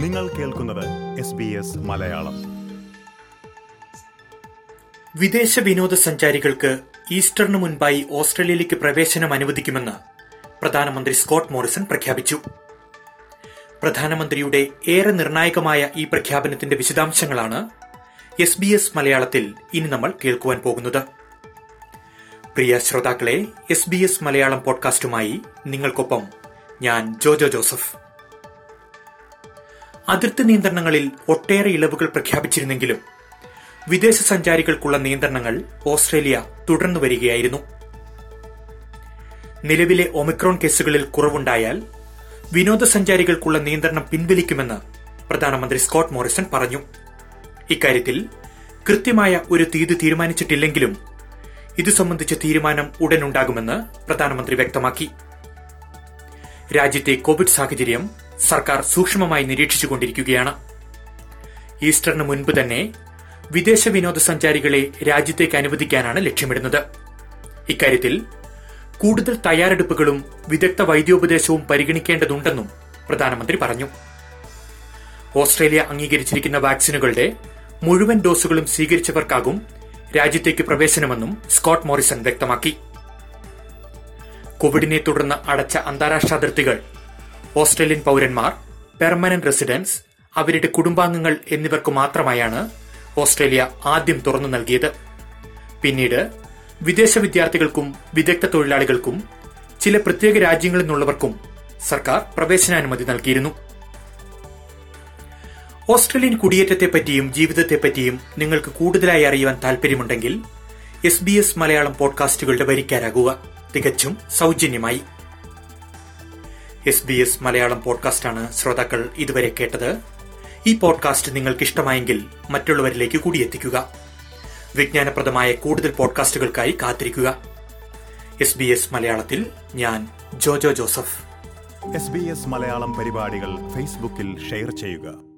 നിങ്ങൾ കേൾക്കുന്നത് S B S Malayalam. വിദേശ വിനോദസഞ്ചാരികൾക്ക് ഈസ്റ്ററിന് മുൻപായി ഓസ്ട്രേലിയയിലേക്ക് പ്രവേശനം അനുവദിക്കുമെന്ന് പ്രധാനമന്ത്രി സ്കോട്ട് മോറിസൺ പ്രഖ്യാപിച്ചു. പ്രധാനമന്ത്രിയുടെ ഏറെ നിർണായകമായ ഈ പ്രഖ്യാപനത്തിന്റെ വിശദാംശങ്ങളാണ് എസ് ബി എസ് മലയാളത്തിൽ ഇനി നമ്മൾ കേൾക്കുവാൻ പോകുന്നത്. പ്രിയ ശ്രോതാക്കളെ എസ് ബി എസ് മലയാളം പോഡ്കാസ്റ്റുമായി നിങ്ങൾക്കൊപ്പം ഞാൻ ജോജോ ജോസഫ്. അതിർത്തി നിയന്ത്രണങ്ങളിൽ ഒട്ടേറെ ഇളവുകൾ പ്രഖ്യാപിച്ചിരുന്നെങ്കിലും വിദേശ സഞ്ചാരികൾക്കുള്ള നിയന്ത്രണങ്ങൾ ഓസ്ട്രേലിയ തുടർന്നു വരികയായിരുന്നു. നിലവിലെ ഒമിക്രോൺ കേസുകളിൽ കുറവുണ്ടായാൽ വിനോദസഞ്ചാരികൾക്കുള്ള നിയന്ത്രണം പിൻവലിക്കുമെന്ന് പ്രധാനമന്ത്രി സ്കോട്ട് മോറിസൺ പറഞ്ഞു. ഇക്കാര്യത്തിൽ കൃത്യമായ ഒരു തീയതി തീരുമാനിച്ചിട്ടില്ലെങ്കിലും ഇതു സംബന്ധിച്ച തീരുമാനം ഉടനുണ്ടാകുമെന്ന് പ്രധാനമന്ത്രി വ്യക്തമാക്കി. രാജ്യത്തെ കോവിഡ് സാഹചര്യം സർക്കാർ സൂക്ഷ്മമായി നിരീക്ഷിച്ചുകൊണ്ടിരിക്കുകയാണ്. ഈസ്റ്ററിന് മുൻപ് തന്നെ വിദേശ വിനോദസഞ്ചാരികളെ രാജ്യത്തേക്ക് അനുവദിക്കാനാണ് ലക്ഷ്യമിടുന്നത്. ഇക്കാര്യത്തിൽ കൂടുതൽ തയ്യാറെടുപ്പുകളും വിദഗ്ധ വൈദ്യോപദേശവും പരിഗണിക്കേണ്ടതുണ്ടെന്നും പ്രധാനമന്ത്രി പറഞ്ഞു. ഓസ്ട്രേലിയ അംഗീകരിച്ചിരിക്കുന്ന വാക്സിനുകളുടെ മുഴുവൻ ഡോസുകളും സ്വീകരിച്ചവർക്കാകും രാജ്യത്തേക്ക് പ്രവേശനമെന്നും സ്കോട്ട് മോറിസൺ വ്യക്തമാക്കി. കോവിഡിനെ തുടർന്ന് അടച്ച അന്താരാഷ്ട്ര അതിർത്തികൾ ഓസ്ട്രേലിയൻ പൗരന്മാർ പെർമനന്റ് റെസിഡൻസ് അവരുടെ കുടുംബാംഗങ്ങൾ എന്നിവർക്ക് മാത്രമായാണ് ഓസ്ട്രേലിയ ആദ്യം തുറന്നു നൽകിയത്. പിന്നീട് വിദേശ വിദ്യാർത്ഥികൾക്കും വിദഗ്ധ തൊഴിലാളികൾക്കും ചില പ്രത്യേക രാജ്യങ്ങളിൽ നിന്നുള്ളവർക്കും സർക്കാർ പ്രവേശനാനുമതി നൽകിയിരുന്നു. ഓസ്ട്രേലിയൻ കുടിയേറ്റത്തെപ്പറ്റിയും ജീവിതത്തെപ്പറ്റിയും നിങ്ങൾക്ക് കൂടുതലായി അറിയുവാൻ താൽപര്യമുണ്ടെങ്കിൽ എസ് ബി എസ് മലയാളം പോഡ്കാസ്റ്റുകളുടെ വരിക്കാരാകുക. തികച്ചും സൗജന്യമായി. എസ് ബി എസ് മലയാളം പോഡ്കാസ്റ്റാണ് ശ്രോതാക്കൾ ഇതുവരെ കേട്ടത്. ഈ പോഡ്കാസ്റ്റ് നിങ്ങൾക്ക് ഇഷ്ടമായെങ്കിൽ മറ്റുള്ളവരിലേക്ക് കൂടി എത്തിക്കുക വിജ്ഞാനപ്രദമായ കൂടുതൽ പോഡ്കാസ്റ്റുകൾക്കായി കാത്തിരിക്കുക. എസ് ബി എസ് മലയാളത്തിൽ ഞാൻ Jojo Joseph. S B S Malayalam പരിപാടികൾ ഫേസ്ബുക്കിൽ ഷെയർ ചെയ്യുക.